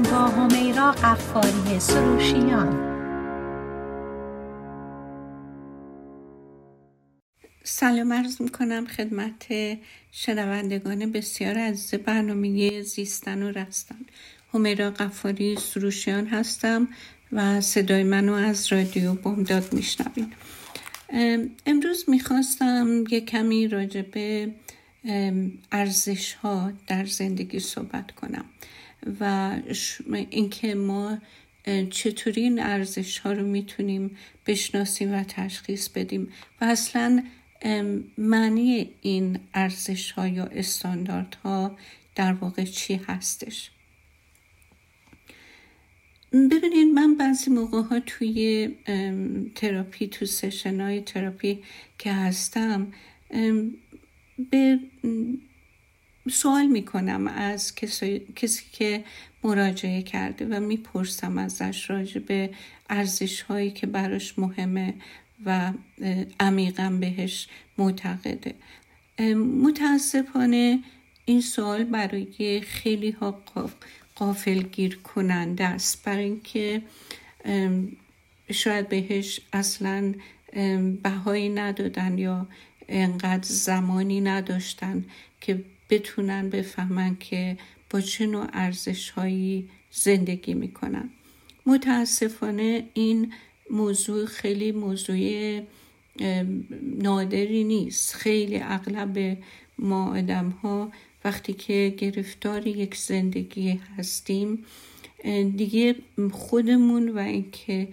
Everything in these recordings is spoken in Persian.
هستم با همیرا قفاری سروشیان. سلام عرض می‌کنم خدمت شنوندگان بسیار عزیز برنامه زیستن و رستن. همیرا قفاری سروشیان هستم و صدای منو از رادیو بامداد میشنوین امروز می‌خواستم یه کمی راجع به ارزش ها در زندگی صحبت کنم. و اینکه ما چطوری این ارزش ها رو می‌تونیم بشناسیم و تشخیص بدیم و اصلا معنی این ارزش ها یا ها در واقع چی هستش؟ ببینید من بعضی موقع ها توی تراپی تو سشن های تراپی که هستم به سوال می‌کنم از کسی, کسی که مراجعه کرده و می‌پرسم ازش راجع به ارزش هایی که براش مهمه و عمیقا بهش معتقده. متاسفانه این سوال برای خیلی ها قافل گیر کننده است. برای اینکه شاید بهش اصلا بهایی ندادن یا انقدر زمانی نداشتن که بتونن بفهمن که با چه نوع ارزش زندگی می‌کنن. متاسفانه این موضوع خیلی موضوع نادری نیست. خیلی اغلب ما آدم ها وقتی که گرفتار یک زندگی هستیم دیگه خودمون و اینکه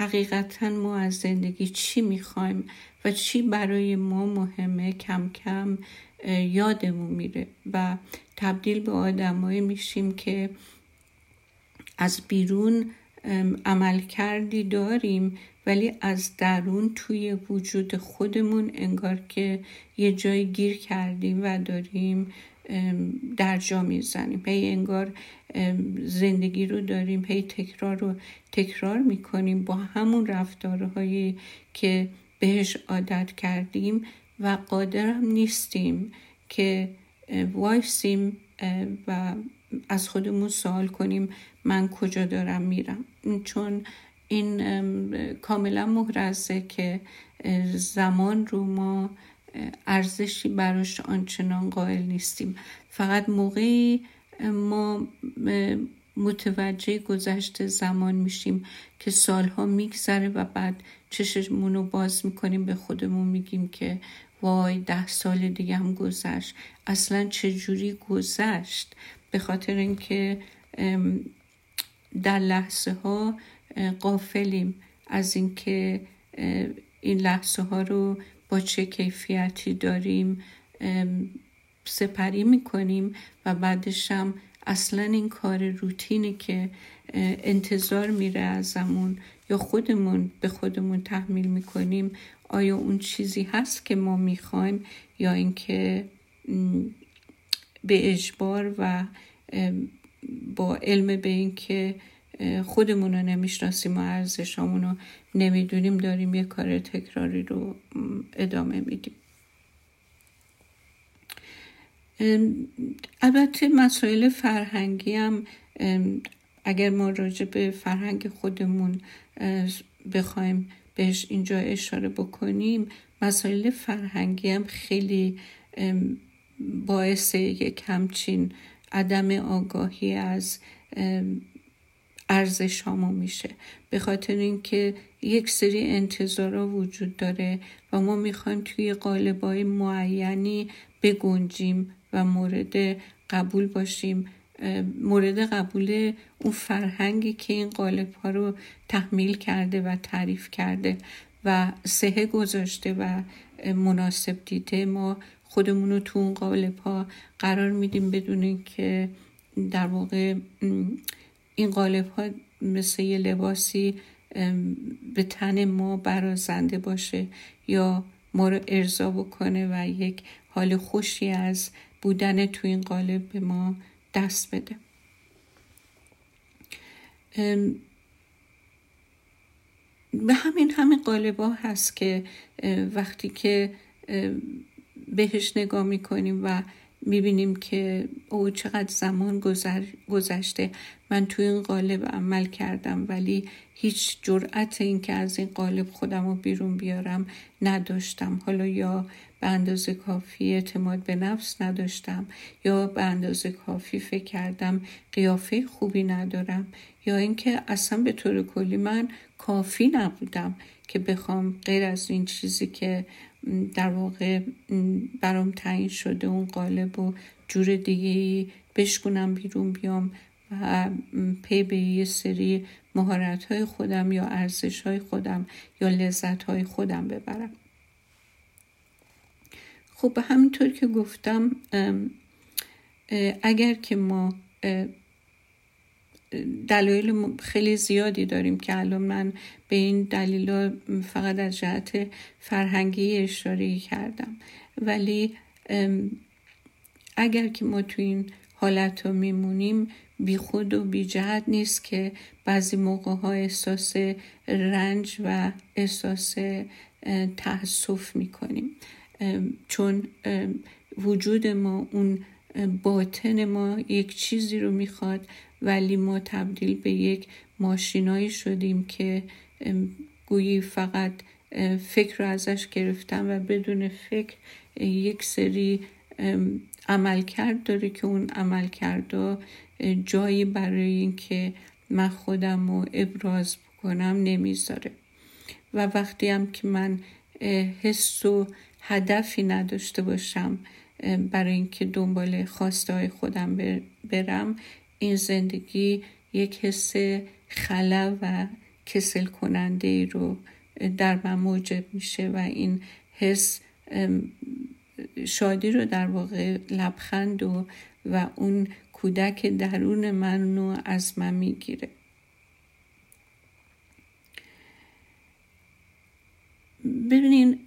حقیقتا ما از زندگی چی می‌خوایم و چی برای ما مهمه کم کم یادمون میره و تبدیل به آدمایی میشیم که از بیرون عمل کردی داریم ولی از درون توی وجود خودمون انگار که یه جای گیر کردیم و داریم در جا می‌زنیم. هی انگار زندگی رو داریم هی تکرار رو تکرار می‌کنیم با همون رفتارهایی که بهش عادت کردیم و قادرم نیستیم که وایسیم و از خودمون سوال کنیم من کجا دارم میرم. چون این کاملا محرزه که زمان رو ما ارزشی براش آنچنان قائل نیستیم. فقط موقعی ما متوجه گذشت زمان میشیم که سالها میگذره و بعد چشمون رو باز می‌کنیم به خودمون میگیم که وای ده سال دیگه هم گذشت. اصلا چجوری گذشت؟ به خاطر اینکه در لحظه ها قافلیم از اینکه این لحظه ها رو با چه کیفیتی داریم سپری می‌کنیم و بعدش هم اصلا این کار روتینی که انتظار میره ازمون یا خودمون به خودمون تحمیل می‌کنیم آیا اون چیزی هست که ما می‌خوایم یا اینکه به اجبار و با علم به اینکه خودمون رو نمی‌شناسیم و ارزشامون رو نمی‌دونیم داریم یه کار تکراری رو ادامه میدیم. البته مسائل فرهنگی هم اگر ما راجع به فرهنگ خودمون بخوایم بهش اینجا اشاره بکنیم مسائل فرهنگی هم خیلی باعث یک همچین عدم آگاهی از ارزش هامو میشه. به خاطر اینکه یک سری انتظارا وجود داره و ما می‌خوایم توی قالبای معینی بگنجیم و مورد قبول باشیم. مورد قبول اون فرهنگی که این قالب ها رو تحمیل کرده و تعریف کرده و سهه گذاشته و مناسب دیده ما خودمون رو تو اون قالب ها قرار میدیم بدون که در واقع این قالب ها مثل یه لباسی به تن ما برازنده باشه یا ما رو ارضا بکنه و یک حال خوشی از بودن تو این قالب به ما دست بده. به همین همین قالبا هست که وقتی که بهش نگاه می‌کنیم و می‌بینیم که او چقدر زمان گذشته. من تو این قالب عمل کردم ولی هیچ جرأت این که از این قالب خودم رو بیرون بیارم نداشتم. حالا یا به اندازه کافی اعتماد به نفس نداشتم یا به اندازه کافی فکر کردم قیافه خوبی ندارم یا اینکه اصلا به طور کلی من کافی نبودم که بخوام غیر از این چیزی که در واقع برام تعیین شده اون قالب و جور دیگه بشکنم بیرون بیام و پی به یه سری مهارت های خودم یا ارزش های خودم یا لذت های خودم ببرم. خب همینطور که گفتم اگر که ما دلایل خیلی زیادی داریم که الان من به این دلیل فقط از جهت فرهنگی اشاره کردم. ولی اگر که ما تو این حالت ها میمونیم بی خود و بی جهت نیست که بعضی موقع ها احساس رنج و احساس تأسف می‌کنیم. چون وجود ما اون باطن ما یک چیزی رو می‌خواد ولی ما تبدیل به یک ماشینایی شدیم که گویی فقط فکر رو ازش گرفتم و بدون فکر یک سری عملکرد داره که اون عملکرد جایی برای اینکه من خودم رو ابراز بکنم نمی‌ذاره. و وقتی هم که من حس و هدفی نداشته باشم برای اینکه دنبال خواسته خودم برم این زندگی یک حس خلا و کسل کننده ای رو در من موجب میشه و این حس شادی رو در واقع لبخند و و اون کودک درون من رو از من می‌گیره. ببینین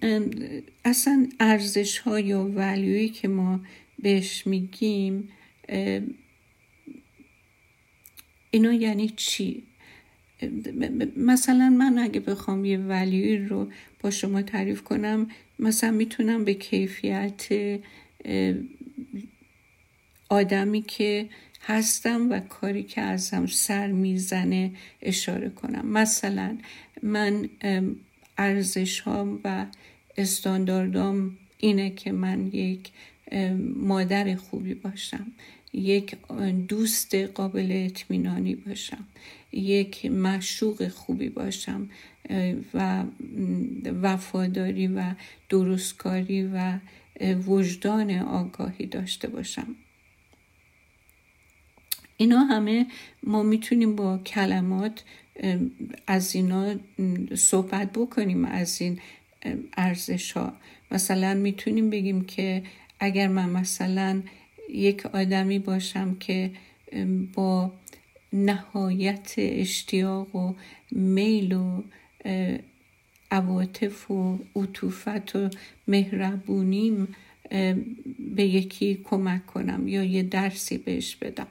اصلا ارزش ها یا ولیوی که ما بهش میگیم اینا یعنی چی؟ مثلا من اگه بخوام یه ولیوی رو با شما تعریف کنم مثلا می‌تونم به کیفیت آدمی که هستم و کاری که ازم سر می‌زنه اشاره کنم. مثلا من ارزش ها و استانداردام اینه که من یک مادر خوبی باشم. یک دوست قابل اطمینانی باشم. یک مشوق خوبی باشم. و وفاداری و درستکاری و وجدان آگاهی داشته باشم. اینا همه ما می‌تونیم با کلمات از اینا صحبت بکنیم از این ارزش ها مثلا می‌تونیم بگیم که اگر من مثلا یک آدمی باشم که با نهایت اشتیاق و میل و عواطف و عطوفت و مهربونیم به یکی کمک کنم یا یه درسی بهش بدم.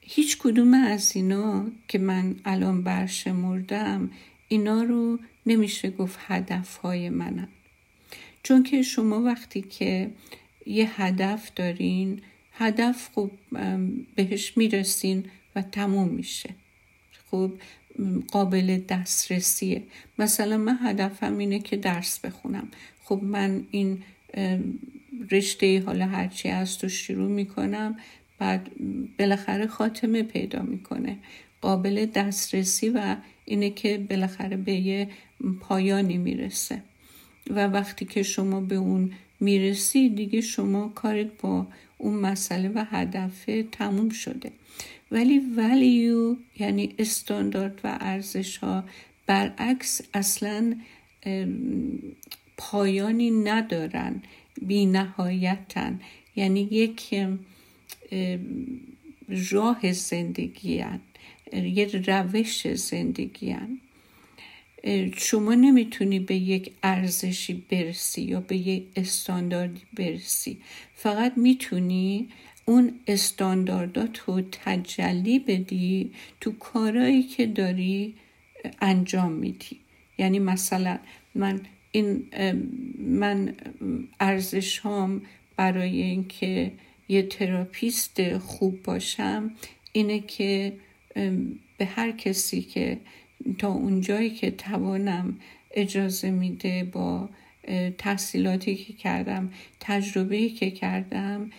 هیچ کدوم از اینا که من الان برشمردم اینا رو نمیشه گفت هدف های منم. چون که شما وقتی که یه هدف دارین هدف خب بهش می‌رسین و تموم میشه. خب قابل دسترسیه. مثلا من هدفم اینه که درس بخونم. خب من این رشته حالا هرچی از تو شروع می‌کنم بعد بالاخره خاتمه پیدا می‌کنه. قابل دسترسی و اینه که بالاخره به یه پایانی می‌رسه. و وقتی که شما به اون می‌رسی دیگه شما کارت با اون مسئله و هدف تموم شده ولی ولیو یعنی استاندارد و ارزش ها برعکس اصلا پایانی ندارن بی نهایتن یعنی یک راه زندگی هن. یه روش زندگی هن. شما نمی‌تونی به یک ارزشی برسی یا به یک استانداردی برسی. فقط می‌تونی اون استانداردات رو تجلی بدی تو کارهایی که داری انجام میدی. یعنی مثلا من این من ارزش هام برای اینکه یه تراپیست خوب باشم اینه که به هر کسی که تا اونجایی که توانم اجازه میده با تحصیلاتی که کردم تجربه که کردم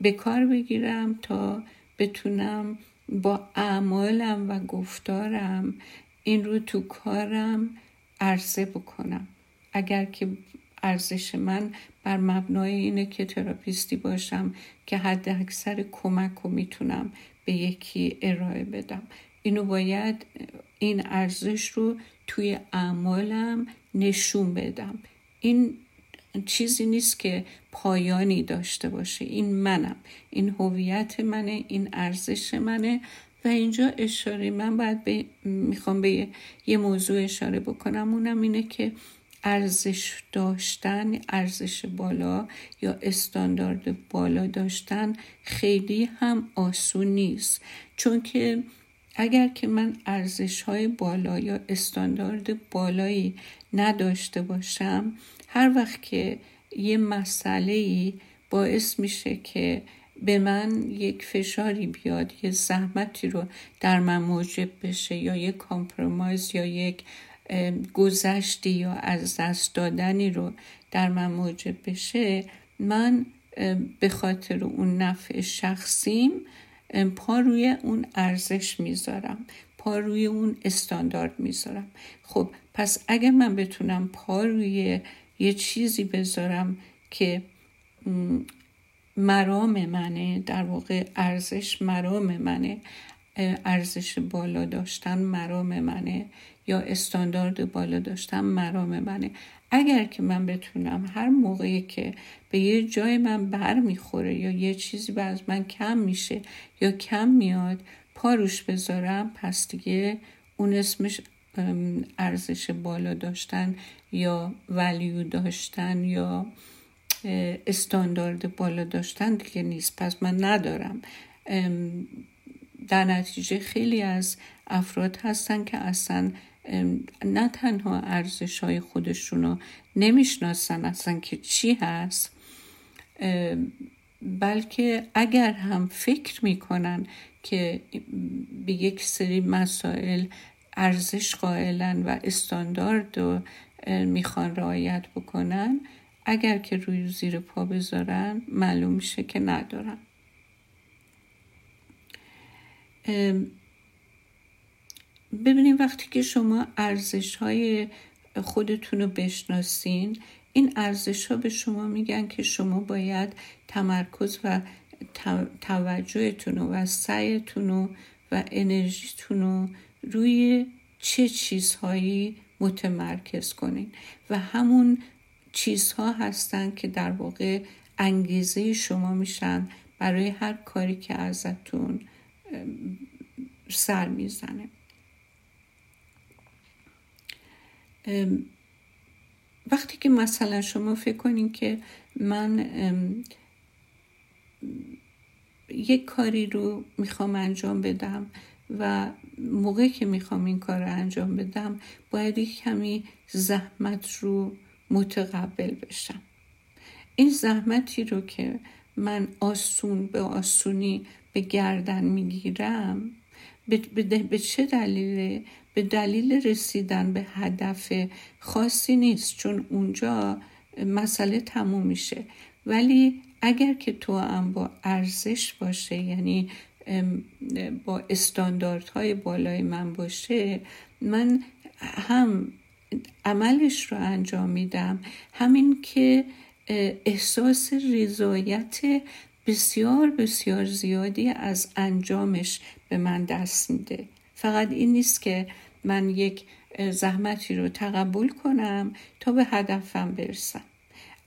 به کار بگیرم تا بتونم با اعمالم و گفتارم این رو تو کارم عرضه بکنم. اگر که ارزش من بر مبنای اینه که تراپیستی باشم که حد اکثر کمک رو می‌تونم به یکی ارائه بدم. اینو باید این ارزش رو توی اعمالم نشون بدم. این چیزی نیست که پایانی داشته باشه. این منم. این هویت منه این ارزش منه. و اینجا اشاره من باید به می‌خوام به یه موضوع اشاره بکنم. اونم اینه که ارزش داشتن ارزش بالا یا استاندارد بالا داشتن خیلی هم آسون نیست. چون که اگر که من ارزش های بالا یا استاندارد بالایی نداشته باشم هر وقت که یه مسئله باعث میشه که به من یک فشاری بیاد یه زحمتی رو در من موجب بشه یا یک کامپرومایز یا یک گذشتی یا از دست دادنی رو در من موجب بشه من به خاطر اون نفع شخصیم پا روی اون ارزش می‌ذارم. پا روی اون استاندارد می‌ذارم. خب پس اگر من بتونم پا روی یه چیزی بذارم که مرام منه در واقع ارزش مرام منه ارزش بالا داشتن مرام منه یا استاندارد بالا داشتن مرام منه. اگر که من بتونم هر موقعی که به یه جای من بر می‌خوره یا یه چیزی به از من کم میشه یا کم میاد پاروش بذارم پس دیگه اون اسمش ارزش بالا داشتن یا ولیو داشتن یا استاندارد بالا داشتن دیگه نیست. پس من ندارم. در نتیجه خیلی از افراد هستن که اصلا نه تنها ارزش های خودشون رو نمی‌شناسن اصلا که چی هست بلکه اگر هم فکر می‌کنن که به یک سری مسائل ارزش قائلن و استاندارد رو می‌خوان رعایت بکنن اگر که روی زیر پا بذارن معلوم میشه که ندارن. ببینید وقتی که شما ارزش های خودتون رو بشناسین این ارزش ها به شما میگن که شما باید تمرکز و توجهتون و سعیتون و انرژیتون رو روی چه چیزهایی متمرکز کنین. و همون چیزها هستن که در واقع انگیزه شما میشن برای هر کاری که ازتون سر می‌زنه. وقتی که مثلا شما فکر کنین که من یک کاری رو می‌خوام انجام بدم و موقعی که می‌خوام این کار رو انجام بدم باید یک کمی زحمت رو متقبل بشم. این زحمتی رو که من آسون به آسونی به گردن می‌گیرم؟ به چه دلیله به دلیل رسیدن به هدف خاصی نیست چون اونجا مسئله تموم میشه. ولی اگر که تو هم با ارزش باشه یعنی با استانداردهای بالای من باشه من هم عملش رو انجام میدم. همین که احساس رضایت بسیار بسیار زیادی از انجامش به من دست میده. فقط این نیست که من یک زحمتی رو تقبل کنم تا به هدفم برسم.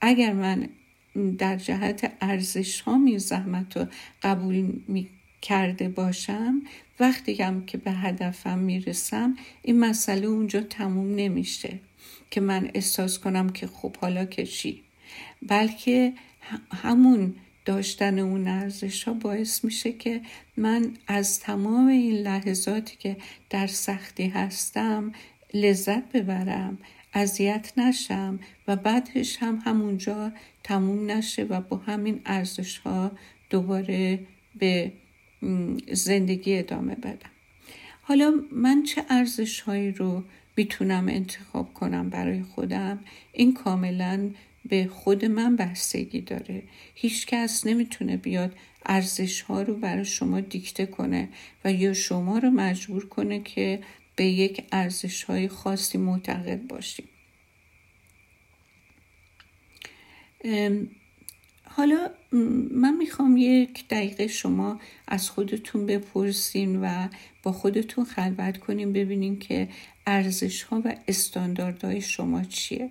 اگر من در جهت ارزش ها می زحمت رو قبول می کرده باشم وقتی هم که به هدفم می‌رسم این مسئله اونجا تموم نمیشه که من احساس کنم که خب حالا که چی؟ بلکه همون داشتن اون ارزش ها باعث میشه که من از تمام این لحظاتی که در سختی هستم لذت ببرم اذیت نشم و بعدش هم همونجا تموم نشه و با همین ارزش ها دوباره به زندگی ادامه بدم. حالا من چه ارزش هایی رو می‌تونم انتخاب کنم برای خودم؟ این کاملا به خود من بستگی داره. هیچ کس نمی‌تونه بیاد ارزش ها رو برای شما دیکته کنه و یا شما رو مجبور کنه که به یک ارزش های خاصی معتقد باشیم حالا من می‌خوام یک دقیقه شما از خودتون بپرسین و با خودتون خلوت کنیم ببینین که ارزش ها و استانداردهای شما چیه.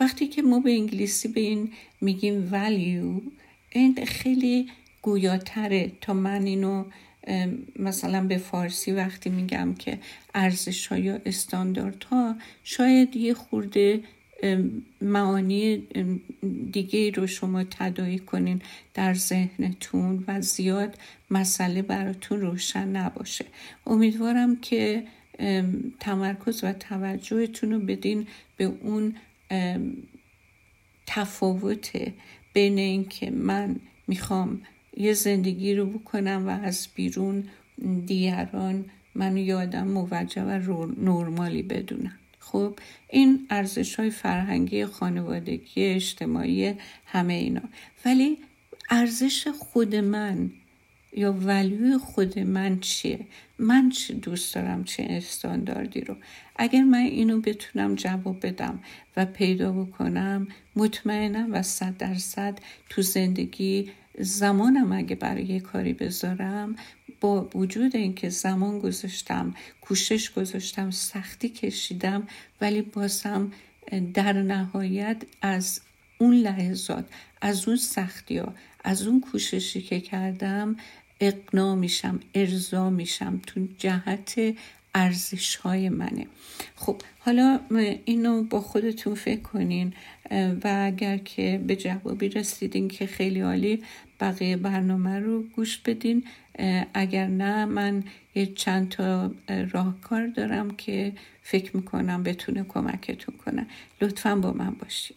وقتی که ما به انگلیسی به این میگیم value این خیلی گویاتره. تا من اینو مثلا به فارسی وقتی میگم که ارزش ها یا استانداردها شاید یه خورده معانی دیگه رو شما تدایی کنین در ذهنتون و زیاد مسئله براتون روشن نباشه. امیدوارم که تمرکز و توجهتون رو بدین به اون تفاوت بین اینکه من می‌خوام یه زندگی رو بکنم و از بیرون دیگران منو یادم موجه و نرمالی بدونم خب این ارزش های فرهنگی خانوادگی اجتماعی همه اینا. ولی ارزش خود من یا ولیوی خود من چیه؟ من چه دوست دارم چه استانداردی رو. اگر من اینو بتونم جواب بدم و پیدا بکنم مطمئنم و صد درصد تو زندگی زمانم اگه برای یه کاری بذارم با وجود اینکه زمان گذاشتم کوشش گذاشتم سختی کشیدم ولی بازم در نهایت از اون لحظات از اون سختی ها از اون کوششی که کردم اقنا میشم ارضا میشم تو جهت ارزش های منه. خب حالا اینو با خودتون فکر کنین و اگر که به جوابی رسیدین که خیلی عالی بقیه برنامه رو گوش بدین. اگر نه من یه چند تا راهکار دارم که فکر می‌کنم بتونه کمکتون کنه. لطفا با من باشید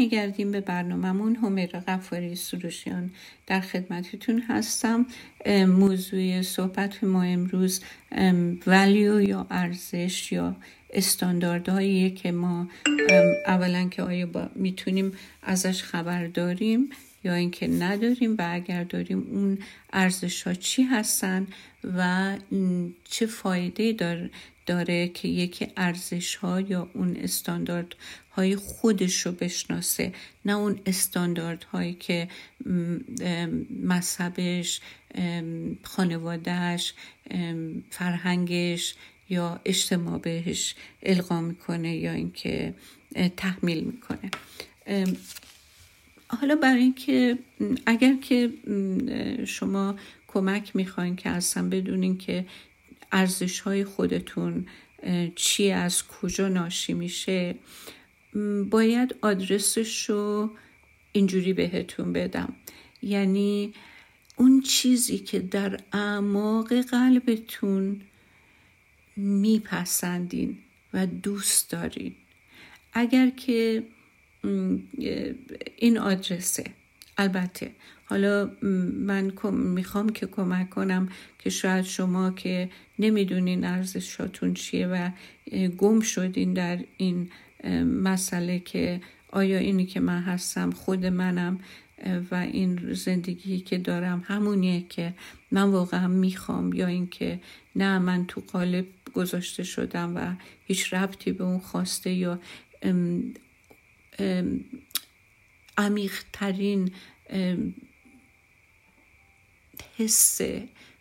برمیگردیم به برنامهمون. همیر غفاری سروشیان در خدمتتون هستم. موضوع صحبت ما امروز ولیو یا ارزش یا استانداردهایی که ما اولا که آیا با می‌تونیم ازش خبر داریم یا اینکه نداریم و اگر داریم اون ارزش ها چی هستن و چه فایده داره داره که یکی ارزش ها یا اون استاندارد های خودش رو بشناسه نه اون استاندارد هایی که مذهبش خانوادهش فرهنگش یا اجتماع بهش القا می‌کنه یا اینکه تحمیل می‌کنه. حالا برای اینکه اگر که شما کمک می‌خواین که اصلا بدونین که ارزش های خودتون چی از کجا ناشی میشه باید آدرسش رو اینجوری بهتون بدم. یعنی اون چیزی که در اعماق قلبتون میپسندین و دوست دارین. اگر که این آدرسه. البته. حالا من می‌خوام که کمک کنم که شاید شما که نمی‌دونین ارزشاتون چیه و گم شدین در این مسئله که آیا اینی که من هستم خود منم و این زندگی که دارم همونیه که من واقعا می‌خوام یا اینکه نه من تو قالب گذاشته شدم و هیچ ربطی به اون خواسته یا عمیقترین حس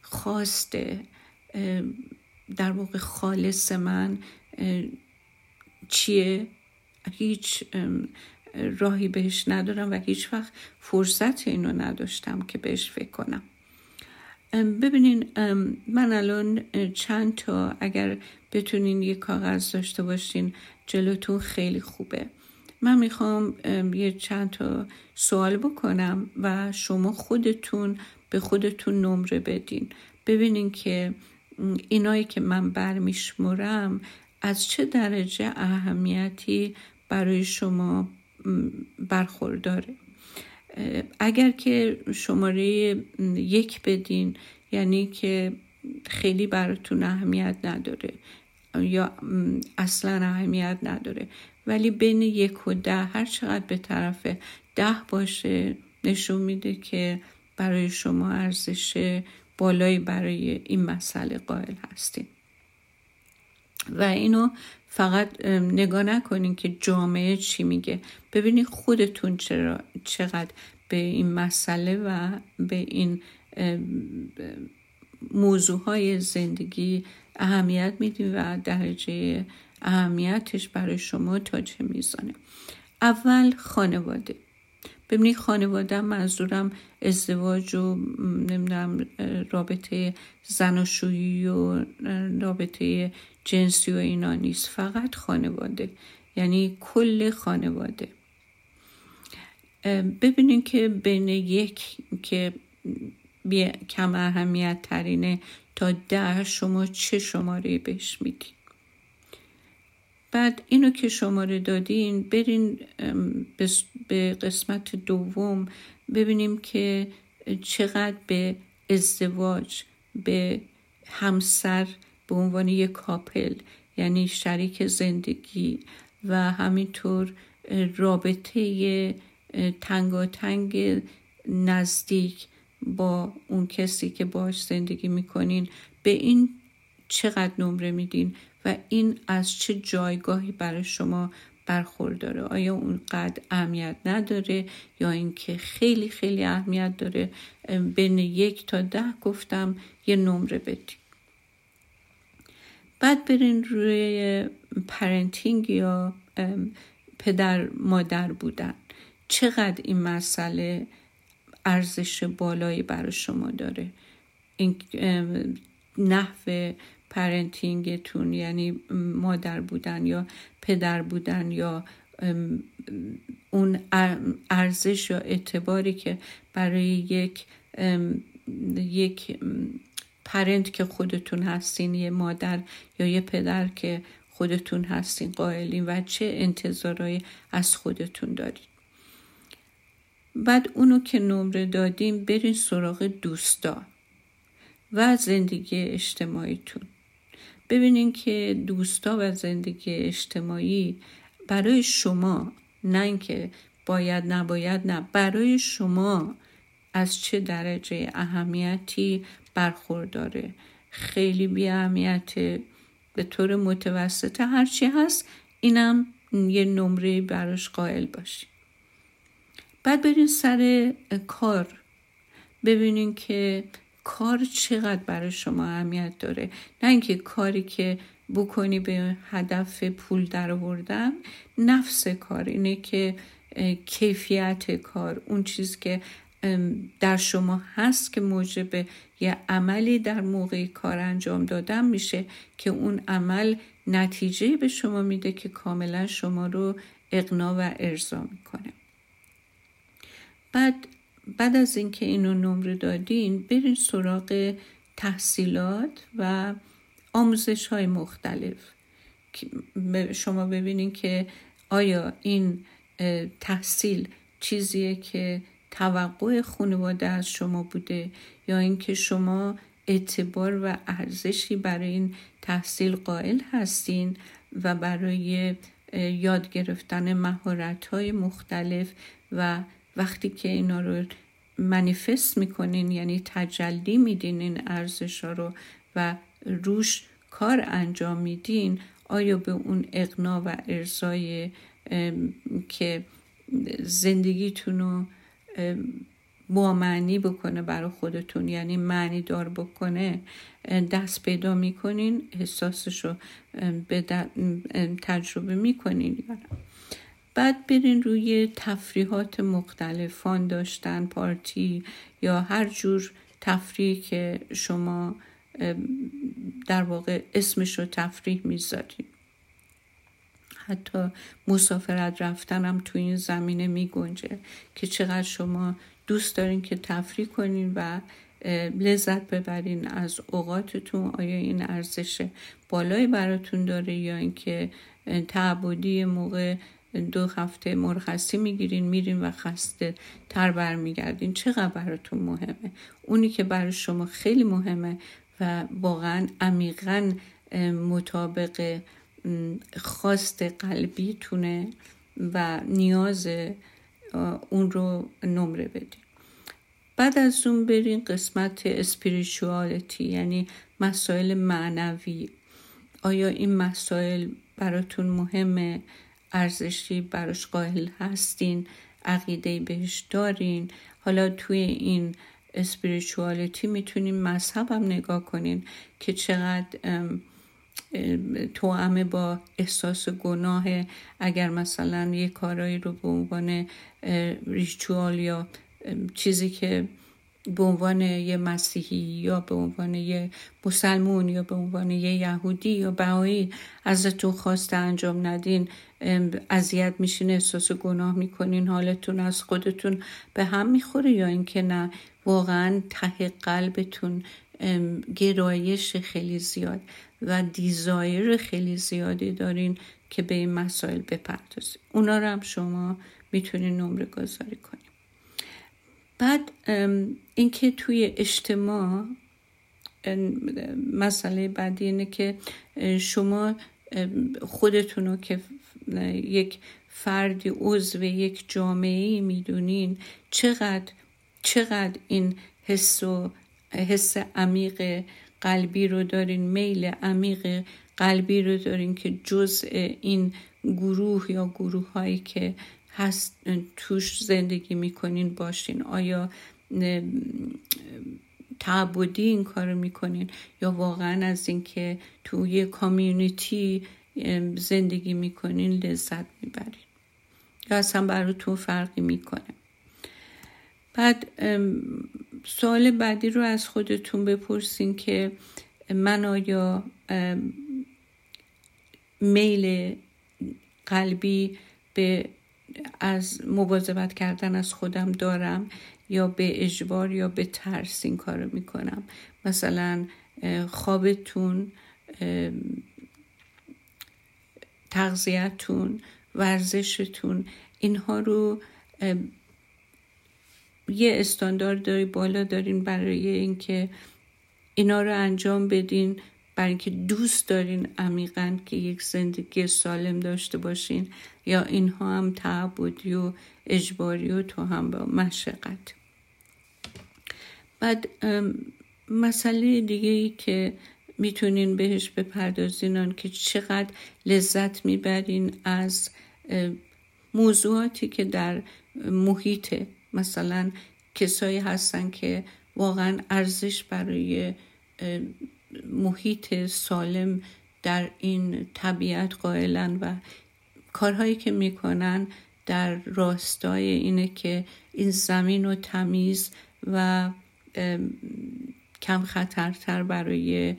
خواست در واقع خالص من چیه؟ هیچ راهی بهش ندارم و هیچ وقت فرصت اینو نداشتم که بهش فکر کنم. ببینین من الان چند تا اگر بتونین یه کاغذ داشته باشین جلوتون خیلی خوبه. من می‌خوام یه چند تا سوال بکنم و شما خودتون به خودتون نمره بدین. ببینین که اینایی که من برمیشمرم از چه درجه اهمیتی برای شما برخورداره؟ اگر که شماره یک بدین یعنی که خیلی براتون اهمیت نداره. یا اصلا اهمیت نداره. ولی بین یک و ده هر چقدر به طرف ده باشه نشون میده که برای شما ارزش بالایی برای این مسئله قائل هستیم و اینو فقط نگاه نکنین که جامعه چی میگه. ببینید خودتون چرا چقدر به این مسئله و به این موضوع های زندگی اهمیت میدین و درجه اهمیتش برای شما تا چه میزانه. اول خانواده. ببینید خانواده منظورم ازدواج و نمی‌دونم رابطه زناشویی و رابطه جنسی و اینا نیست. فقط خانواده. یعنی کل خانواده. ببینید که بین یک که کم اهمیت ترینه تا ده شما چه شماره بهش میدین. بعد اینو که شماره دادین برین به قسمت دوم ببینیم که چقدر به ازدواج به همسر به عنوان یک کاپل یعنی شریک زندگی و همینطور رابطه تنگاتنگ نزدیک با اون کسی که باش زندگی می‌کنین به این چقدر نمره میدین و این از چه جایگاهی برای شما برخورداره؟ آیا اونقدر اهمیت نداره یا اینکه خیلی خیلی اهمیت داره؟ بین یک تا ده گفتم یه نمره بدیم بعد برین روی parenting یا پدر مادر بودن. چقدر این مسئله ارزش بالایی برای شما داره. این نحو parenting تون یعنی مادر بودن یا پدر بودن یا اون ارزش یا اعتباری که برای یک یک پرنت که خودتون هستین یه مادر یا یه پدر که خودتون هستین قائلین و چه انتظارهایی از خودتون دارین. بعد اونو که نمره دادیم برین سراغ دوستا و زندگی اجتماعیتون. ببینین که دوستا و زندگی اجتماعی برای شما نه اینکه باید نباید نه برای شما از چه درجه اهمیتی برخورداره؟ خیلی بی اهمیت به طور متوسط هرچی هست اینم یه نمره براش قائل باشی بعد برین سر کار. ببینین که کار چقدر برای شما اهمیت داره. نه اینکه کاری که بکنی به هدف پول در آوردن نفس کار. اینه که کیفیت کار. اون چیز که در شما هست که موجب یه عملی در موقع کار انجام دادن میشه که اون عمل نتیجه به شما میده که کاملا شما رو اقنا و ارضا می‌کنه. بعد بعد از اینکه اینو نمره دادین برین سراغ تحصیلات و آموزش های مختلف شما ببینین که آیا این تحصیل چیزیه که توقع خانواده از شما بوده یا اینکه شما اعتبار و ارزشی برای این تحصیل قائل هستین و برای یاد گرفتن مهارت های مختلف و وقتی که اینا رو منیفست می‌کنین یعنی تجلی میدین این ارزش رو و روش کار انجام میدین آیا به اون اقنا و ارزای که زندگیتون رو با معنی بکنه برای خودتون یعنی معنی دار بکنه دست پیدا می‌کنین احساسش رو به تجربه می‌کنین بعد برین روی تفریحات مختلف فان داشتن پارتی یا هر جور تفریح که شما در واقع اسمش رو تفریح می‌ذارین. حتی مسافرت رفتن تو این زمینه می گنجه که چقدر شما دوست دارین که تفریح کنین و لذت ببرین از اوقاتتون. آیا این ارزش بالایی براتون داره یا اینکه تعبدی موقع دو هفته مرخصی می‌گیرین میرین و خسته تر برمیگردین. چقدر براتون مهمه؟ اونی که برای شما خیلی مهمه و واقعا عمیقا مطابق خواست قلبیتونه و نیاز اون رو نمره بدین. بعد از اون برین قسمت اسپریچوالیتی یعنی مسائل معنوی. آیا این مسائل براتون مهمه؟ ارزشی براش قائل هستین عقیده بهش دارین. حالا توی این اسپریچوالیتی می‌تونین مذهب هم نگاه کنین که چقدر توامه با احساس گناه اگر مثلا یه کارایی رو به عنوان ریچوال یا چیزی که به عنوان یه مسیحی یا به عنوان یه مسلمون یا به عنوان یه یهودی یا بهایی ازتون خواسته انجام ندین اذیت میشین احساس گناه می‌کنین حالتون از خودتون به هم می‌خوره یا اینکه نه؟ واقعا ته قلبتون گرایش خیلی زیاد و دیزایر خیلی زیادی دارین که به این مسائل بپردازید اونا رو هم شما می‌تونین نمره گذاری کنید بعد اینکه توی اجتماع مسئله بعدی اینه که شما خودتون رو که یک فردی عضو یک جامعه می‌دونین چقدر چقدر این حس و حس عمیق قلبی رو دارین میل عمیق قلبی رو دارین که جزء این گروه یا گروه هایی که هست توش زندگی می‌کنین باشین. آیا تعبدی این کارو می‌کنین؟ یا واقعا از اینکه توی کامیونیتی زندگی می‌کنین لذت می‌برین؟ یا اصلا براتون فرقی می‌کنه؟ بعد سوال بعدی رو از خودتون بپرسین که من آیا میل قلبی به از مواظبت کردن از خودم دارم یا به اجبار یا به ترس این کارو می‌کنم. مثلا خوابتون تغذیتون ورزشتون اینها رو یه استانداردهای بالا دارین برای اینکه اینا رو انجام بدین. برای اینکه دوست دارین عمیقا که یک زندگی سالم داشته باشین یا اینها هم تعبدی و اجباری و تو هم با مشقت. بعد مسئله دیگه ای که می‌تونین بهش بپردازین که چقدر لذت می‌برین از موضوعاتی که در محیط مثلا کسایی هستن که واقعا ارزش برای محیط سالم در این طبیعت قائلن و کارهایی که می‌کنن در راستای اینه که این زمین و تمیز و کم خطرتر برای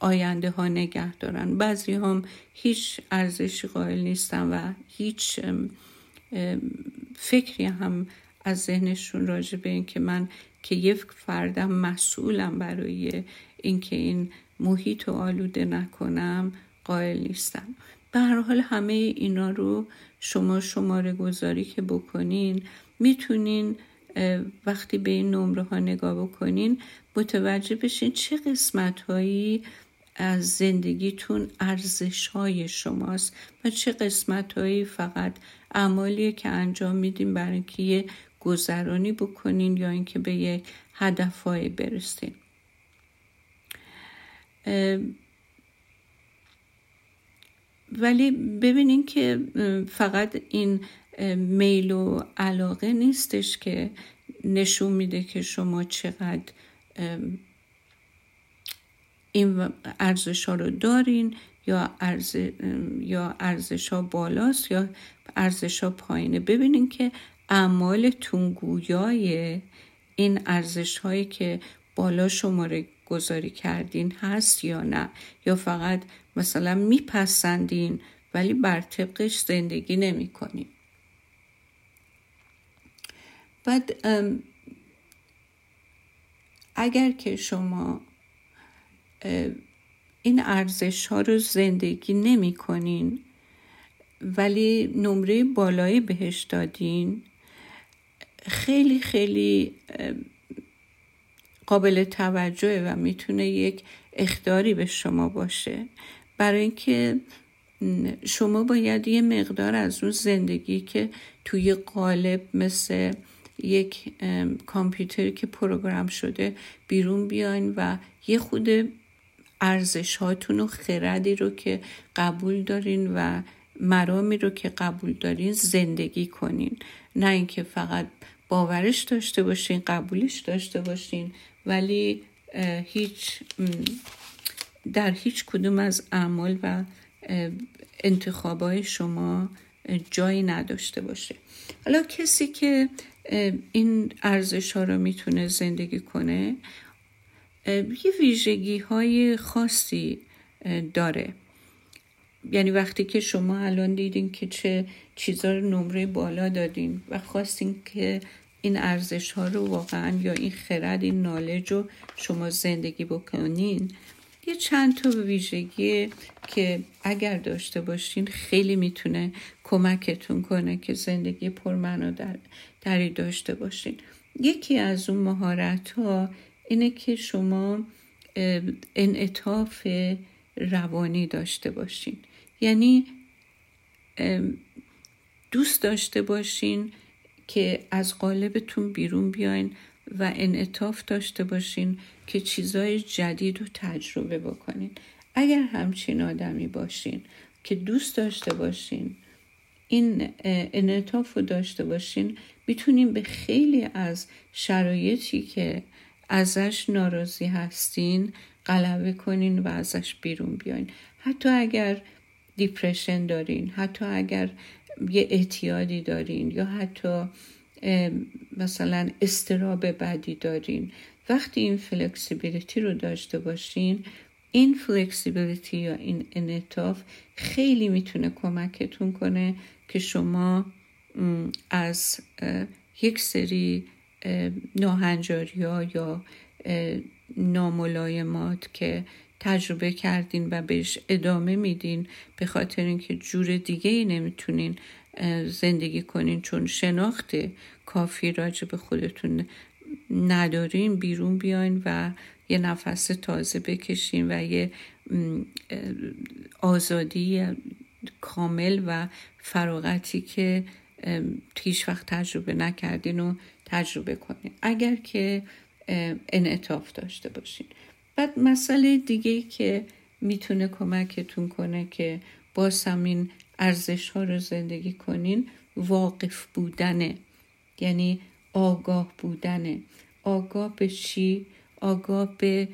آینده ها نگه دارن. بعضی هم هیچ ارزشی قائل نیستن و هیچ فکری هم از ذهنشون راجع به این که من که یک فردم مسئولم برای اینکه این محیط رو آلوده نکنم قائل نیستم. به هر حال همه اینا رو شما شماره گذاری که بکنین می‌تونین وقتی به این نمره ها نگاه بکنین متوجه بشین چه قسمت هایی از زندگیتون ارزش های شماست و چه قسمت هایی فقط اعمالیه که انجام میدین برای اینکه یه گذرانی بکنین یا اینکه به یه هدفهایی برسین. ولی ببینین که فقط این میل و علاقه نیستش که نشون میده که شما چقدر این ارزش ها رو دارین یا ارز یا ارزش ها بالاست یا ارزش ها پایینه. ببینین که اعمالتون گویای این ارزش هایی که بالا شماره گذاری کردین هست یا نه؟ یا فقط مثلا میپسندین ولی بر طبقش زندگی نمی کنین بعد اگر که شما این ارزش ها رو زندگی نمی کنین ولی نمره بالایی بهش دادین خیلی خیلی قابل توجهه و می‌تونه یک اختاری به شما باشه. برای اینکه شما باید یه مقدار از اون زندگی که توی قالب مثل یک کامپیوتری که پروگرام شده بیرون بیاین و یه خود ارزش هاتون و خردی رو که قبول دارین و مرامی رو که قبول دارین زندگی کنین. نه اینکه فقط باورش داشته باشین قبولش داشته باشین ولی هیچ در هیچ کدوم از اعمال و انتخابای شما جایی نداشته باشه. حالا کسی که این ارزش ها رو می‌تونه زندگی کنه یه ویژگی های خاصی داره. یعنی وقتی که شما الان دیدین که چه چیزا رو نمره بالا دادین و خواستین که این ارزش ها رو واقعا یا این خرد این نالج رو شما زندگی بکنین. یه چند تا ویژگی که اگر داشته باشین خیلی می‌تونه کمکتون کنه که زندگی پرمعنا در دری داشته باشین. یکی از اون مهارت ها اینه که شما انعطاف روانی داشته باشین. یعنی دوست داشته باشین که از قالبتون بیرون بیاین و انعطاف داشته باشین که چیزای جدید رو تجربه بکنین. اگر همچین آدمی باشین که دوست داشته باشین این انعطاف رو داشته باشین می‌تونیم به خیلی از شرایطی که ازش ناراضی هستین غلبه کنین و ازش بیرون بیاین. حتی اگر depression دارین حتی اگر یه اعتیادی دارین یا حتی مثلا اضطراب بدی دارین. وقتی این flexibility رو داشته باشین این flexibility یا این انعطاف خیلی می‌تونه کمکتون کنه که شما از یک سری ناهنجاری ها یا ناملایمات که تجربه کردین و بهش ادامه میدین به خاطر اینکه جور دیگه ای نمی‌تونین زندگی کنین چون شناخت کافی راجع به خودتون ندارین بیرون بیاین و یه نفس تازه بکشین و یه آزادی کامل و فراغتی که هیچ وقت تجربه نکردین و تجربه کنین. اگر که انعطاف داشته باشین. بعد مسئله دیگه که می‌تونه کمکتون کنه که باز همین ارزش ها رو زندگی کنین واقف بودنه. یعنی آگاه بودنه. آگاه به چی؟ آگاه به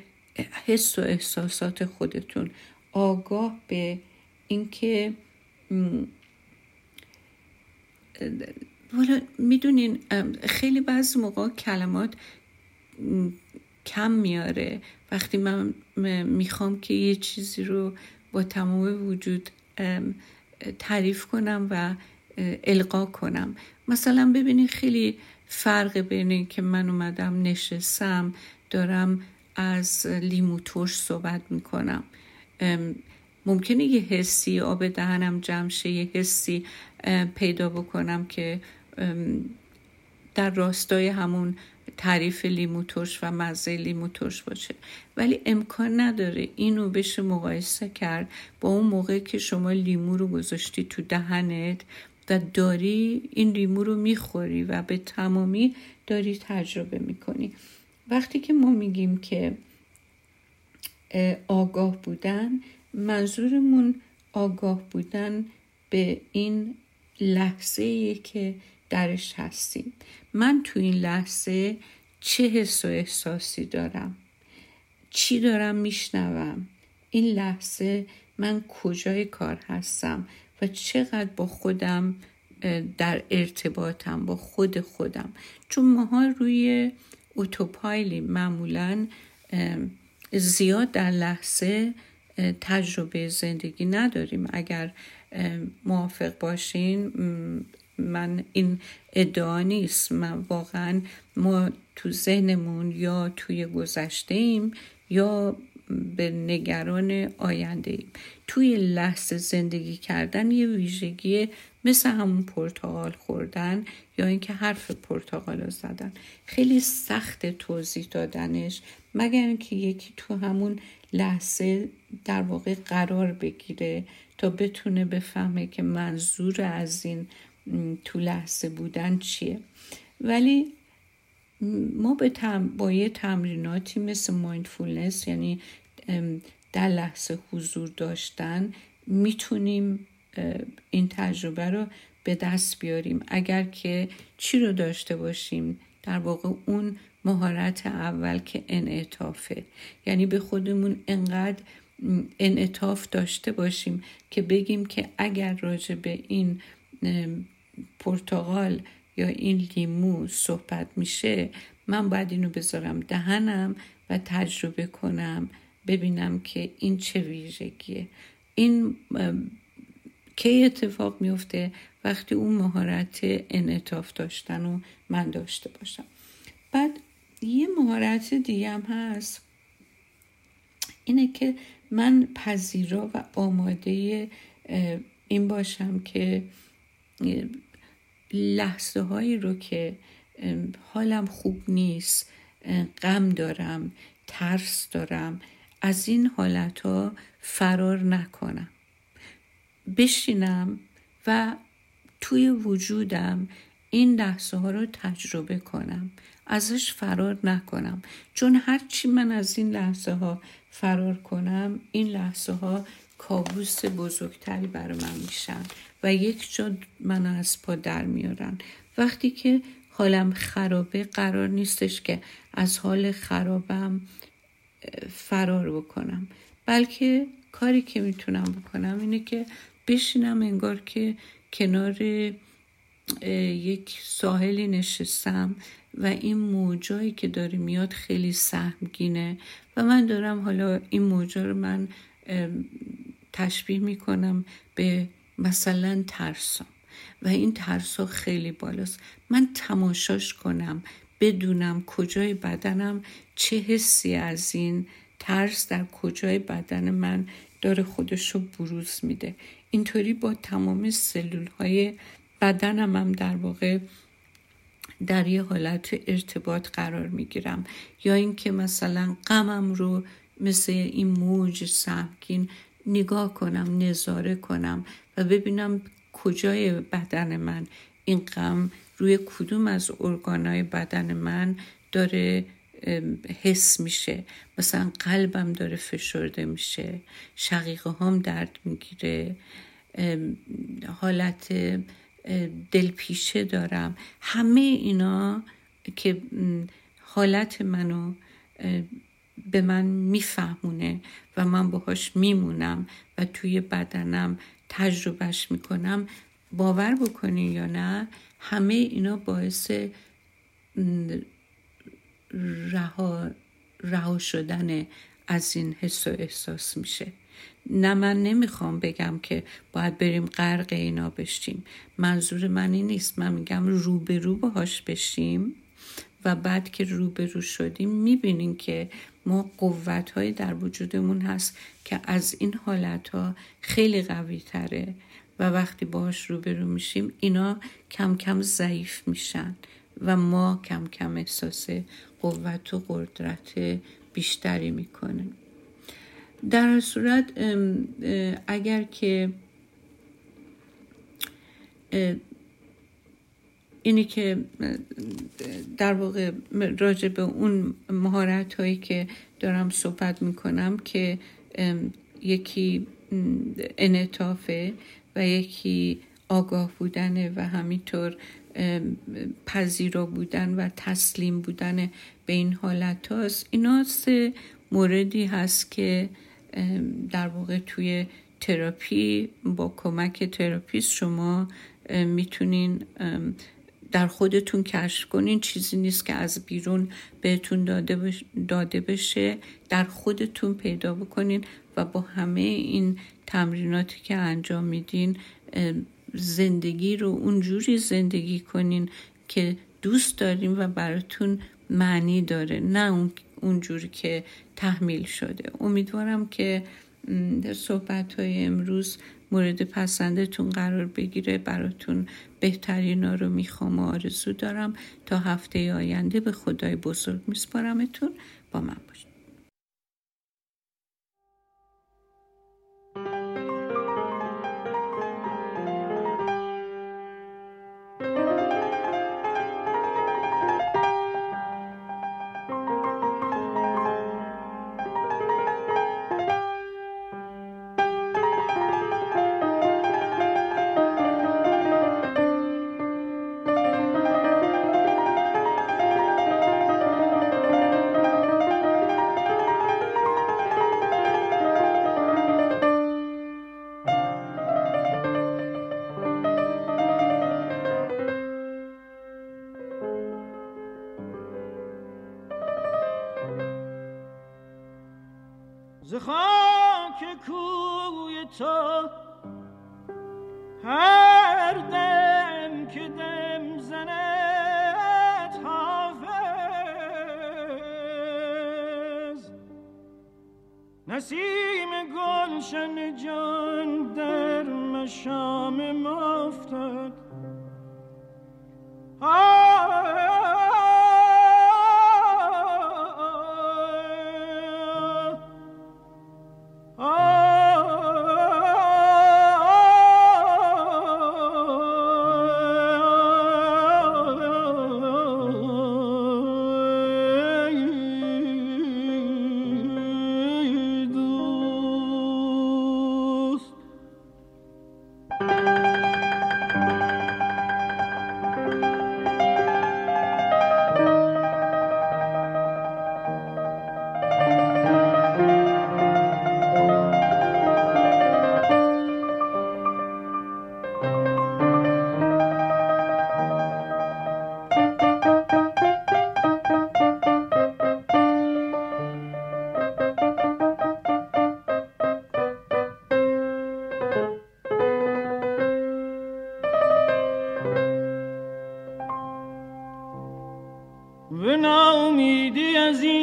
حس و احساسات خودتون. آگاه به اینکه والا می‌دونین خیلی بعض موقع کلمات کم میاره. وقتی من می‌خوام که یه چیزی رو با تمام وجود تعریف کنم و القا کنم. مثلا ببینید خیلی فرق بین که من اومدم نشستم دارم از لیمو ترش صحبت می‌کنم. ممکنه یه حسی آب دهنم جمع شه یه حسی پیدا بکنم که در راستای همون تعریف لیمو و مزه لیمو باشه. ولی امکان نداره اینو بشه مقایسه کرد با اون موقع که شما لیمو رو گذاشتی تو دهنت و داری این لیمو رو می‌خوری و به تمامی داری تجربه می‌کنی. وقتی که ما میگیم که آگاه بودن منظورمون آگاه بودن به این لحظه که درش هستیم. من تو این لحظه چه حس و احساسی دارم؟ چی دارم میشنوم؟ این لحظه من کجای کار هستم و چقدر با خودم در ارتباطم با خود خودم؟ چون ماها روی اوتوپایلی معمولا زیاد در لحظه تجربه زندگی نداریم. اگر موافق باشین من این ادعا نیست. من واقعا ما تو ذهنمون یا توی گذشته ایم یا به نگران آینده ایم توی لحظه زندگی کردن یه ویژگی مثل همون پرتغال خوردن یا اینکه حرف پرتغال رو زدن. خیلی سخت توضیح دادنش مگر اینکه یکی تو همون لحظه در واقع قرار بگیره تا بتونه بفهمه که منظور از این تو لحظه بودن چیه. ولی ما به تم... با یه تمریناتی مثل مایندفولنس یعنی در لحظه حضور داشتن می‌تونیم این تجربه رو به دست بیاریم. اگر که چی رو داشته باشیم در واقع اون مهارت اول که انعطافه. یعنی به خودمون انقدر انعطاف داشته باشیم که بگیم که اگر راجع به این پرتغال یا این لیمو صحبت میشه من باید اینو بذارم دهنم و تجربه کنم ببینم که این چه ویژگیه. این کی اتفاق میفته وقتی اون مهارت انعطاف داشتن و من داشته باشم. بعد یه مهارت دیگه هم هست اینه که من پذیرا و آماده این باشم که لحظه هایی رو که حالم خوب نیست غم دارم ترس دارم از این حالت ها فرار نکنم. بشینم و توی وجودم این لحظه ها رو تجربه کنم. ازش فرار نکنم. چون هرچی من از این لحظه ها فرار کنم این لحظه ها کابوس بزرگتری برای من میشن. و یک جا منو از پا در میارن. وقتی که حالم خرابه قرار نیستش که از حال خرابم فرار بکنم. بلکه کاری که می‌تونم بکنم اینه که بشینم انگار که کنار یک ساحلی نشستم و این موجایی که داره میاد خیلی سهمگینه و من دارم حالا این موجا رو من تشبیه می‌کنم به مثلا ترسم. و این ترسا خیلی بالاست. من تماشاش کنم بدونم کجای بدنم چه حسی از این ترس در کجای بدن من داره خودش رو بروز میده. اینطوری با تمام سلول های بدنم هم در واقع در یه حالت ارتباط قرار می‌گیرم. یا اینکه مثلا غمم رو مثل این موج سهمگین نگاه کنم نظاره کنم. و ببینم کجای بدن من. این غم روی کدوم از ارگانهای بدن من داره حس میشه. مثلا قلبم داره فشرده میشه. شقیقه هم درد می‌گیره. حالت دلپیشه دارم. همه اینا که حالت منو به من میفهمونه و من باهاش میمونم و توی بدنم تجربهش می‌کنم باور بکنین یا نه همه اینا باعث رها, رها شدن از این حس و احساس میشه. نه من نمی‌خوام بگم که باید بریم غرق اینا بشیم. منظور من این نیست. من میگم روبرو باهاش بشیم و بعد که روبرو شدیم می‌بینیم که ما قوت های در وجودمون هست که از این حالت ها خیلی قوی تره و وقتی باهاش روبرو میشیم اینا کم کم ضعیف میشن و ما کم کم احساس قوت و قدرت بیشتری می‌کنیم. در صورت اگر که اینی که در واقع راجع به اون مهارت هایی که دارم صحبت می‌کنم که یکی انعطافه و یکی آگاه بودنه و همینطور پذیرا بودن و تسلیم بودن به این حالت هاست. اینا سه موردی هست که در واقع توی تراپی با کمک تراپیست شما می‌تونین در خودتون کشف کنین چیزی نیست که از بیرون بهتون داده, داده بشه. در خودتون پیدا بکنین و با همه این تمریناتی که انجام میدین زندگی رو اونجوری زندگی کنین که دوست داریم و براتون معنی داره نه اونجوری که تحمیل شده. امیدوارم که صحبت های امروز مورد پسندتون قرار بگیره براتون بهترین ها رو می‌خوام و آرزو دارم. تا هفته آینده به خدای بزرگ میسپارمتون. با من باشید. Brasil.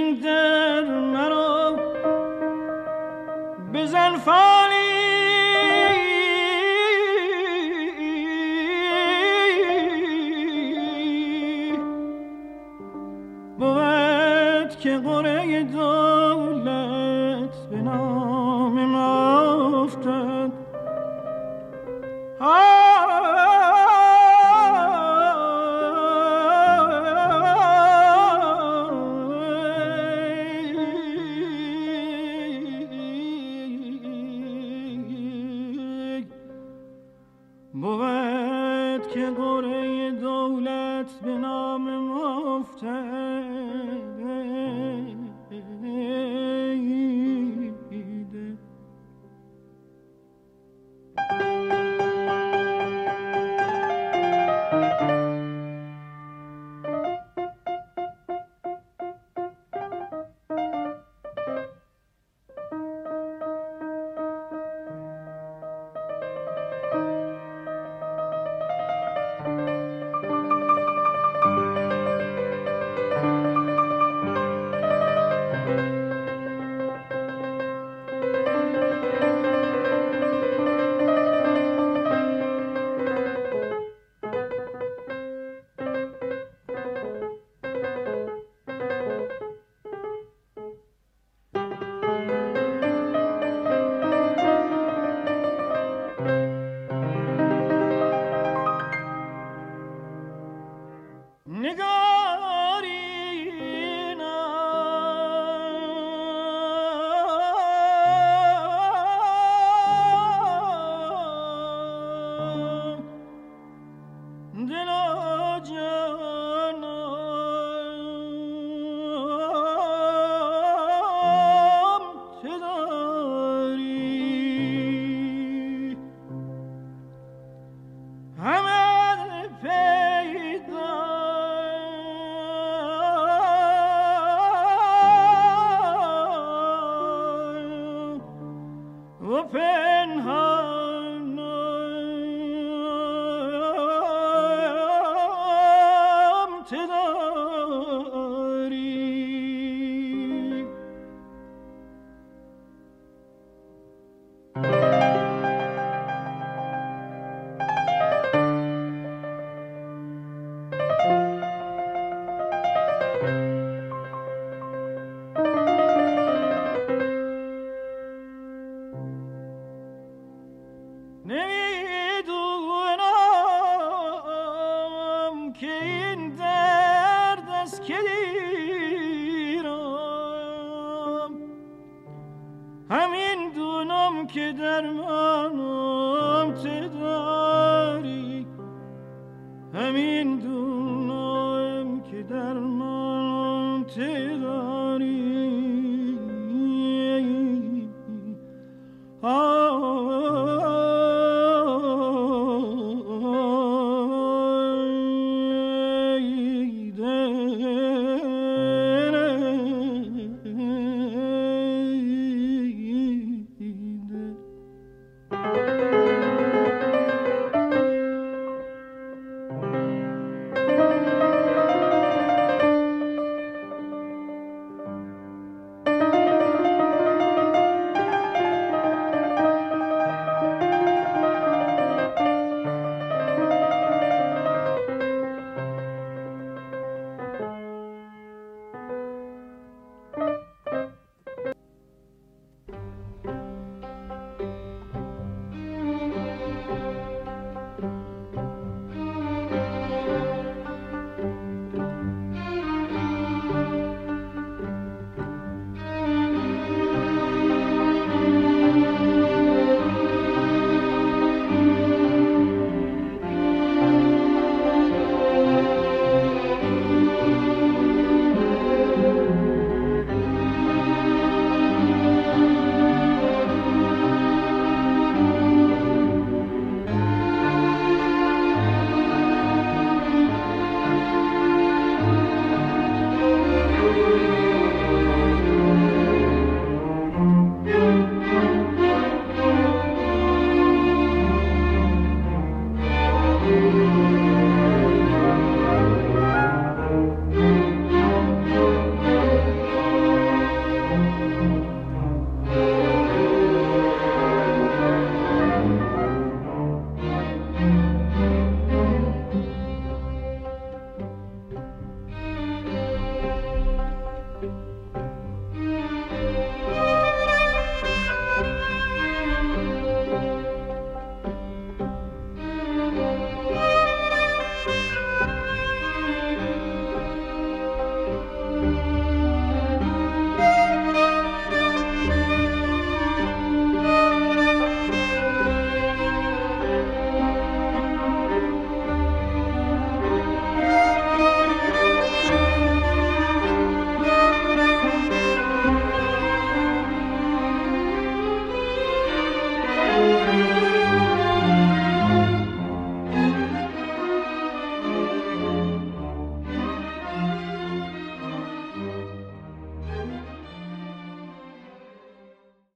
که این درد از که همین دونم که در منم تداری همین دونم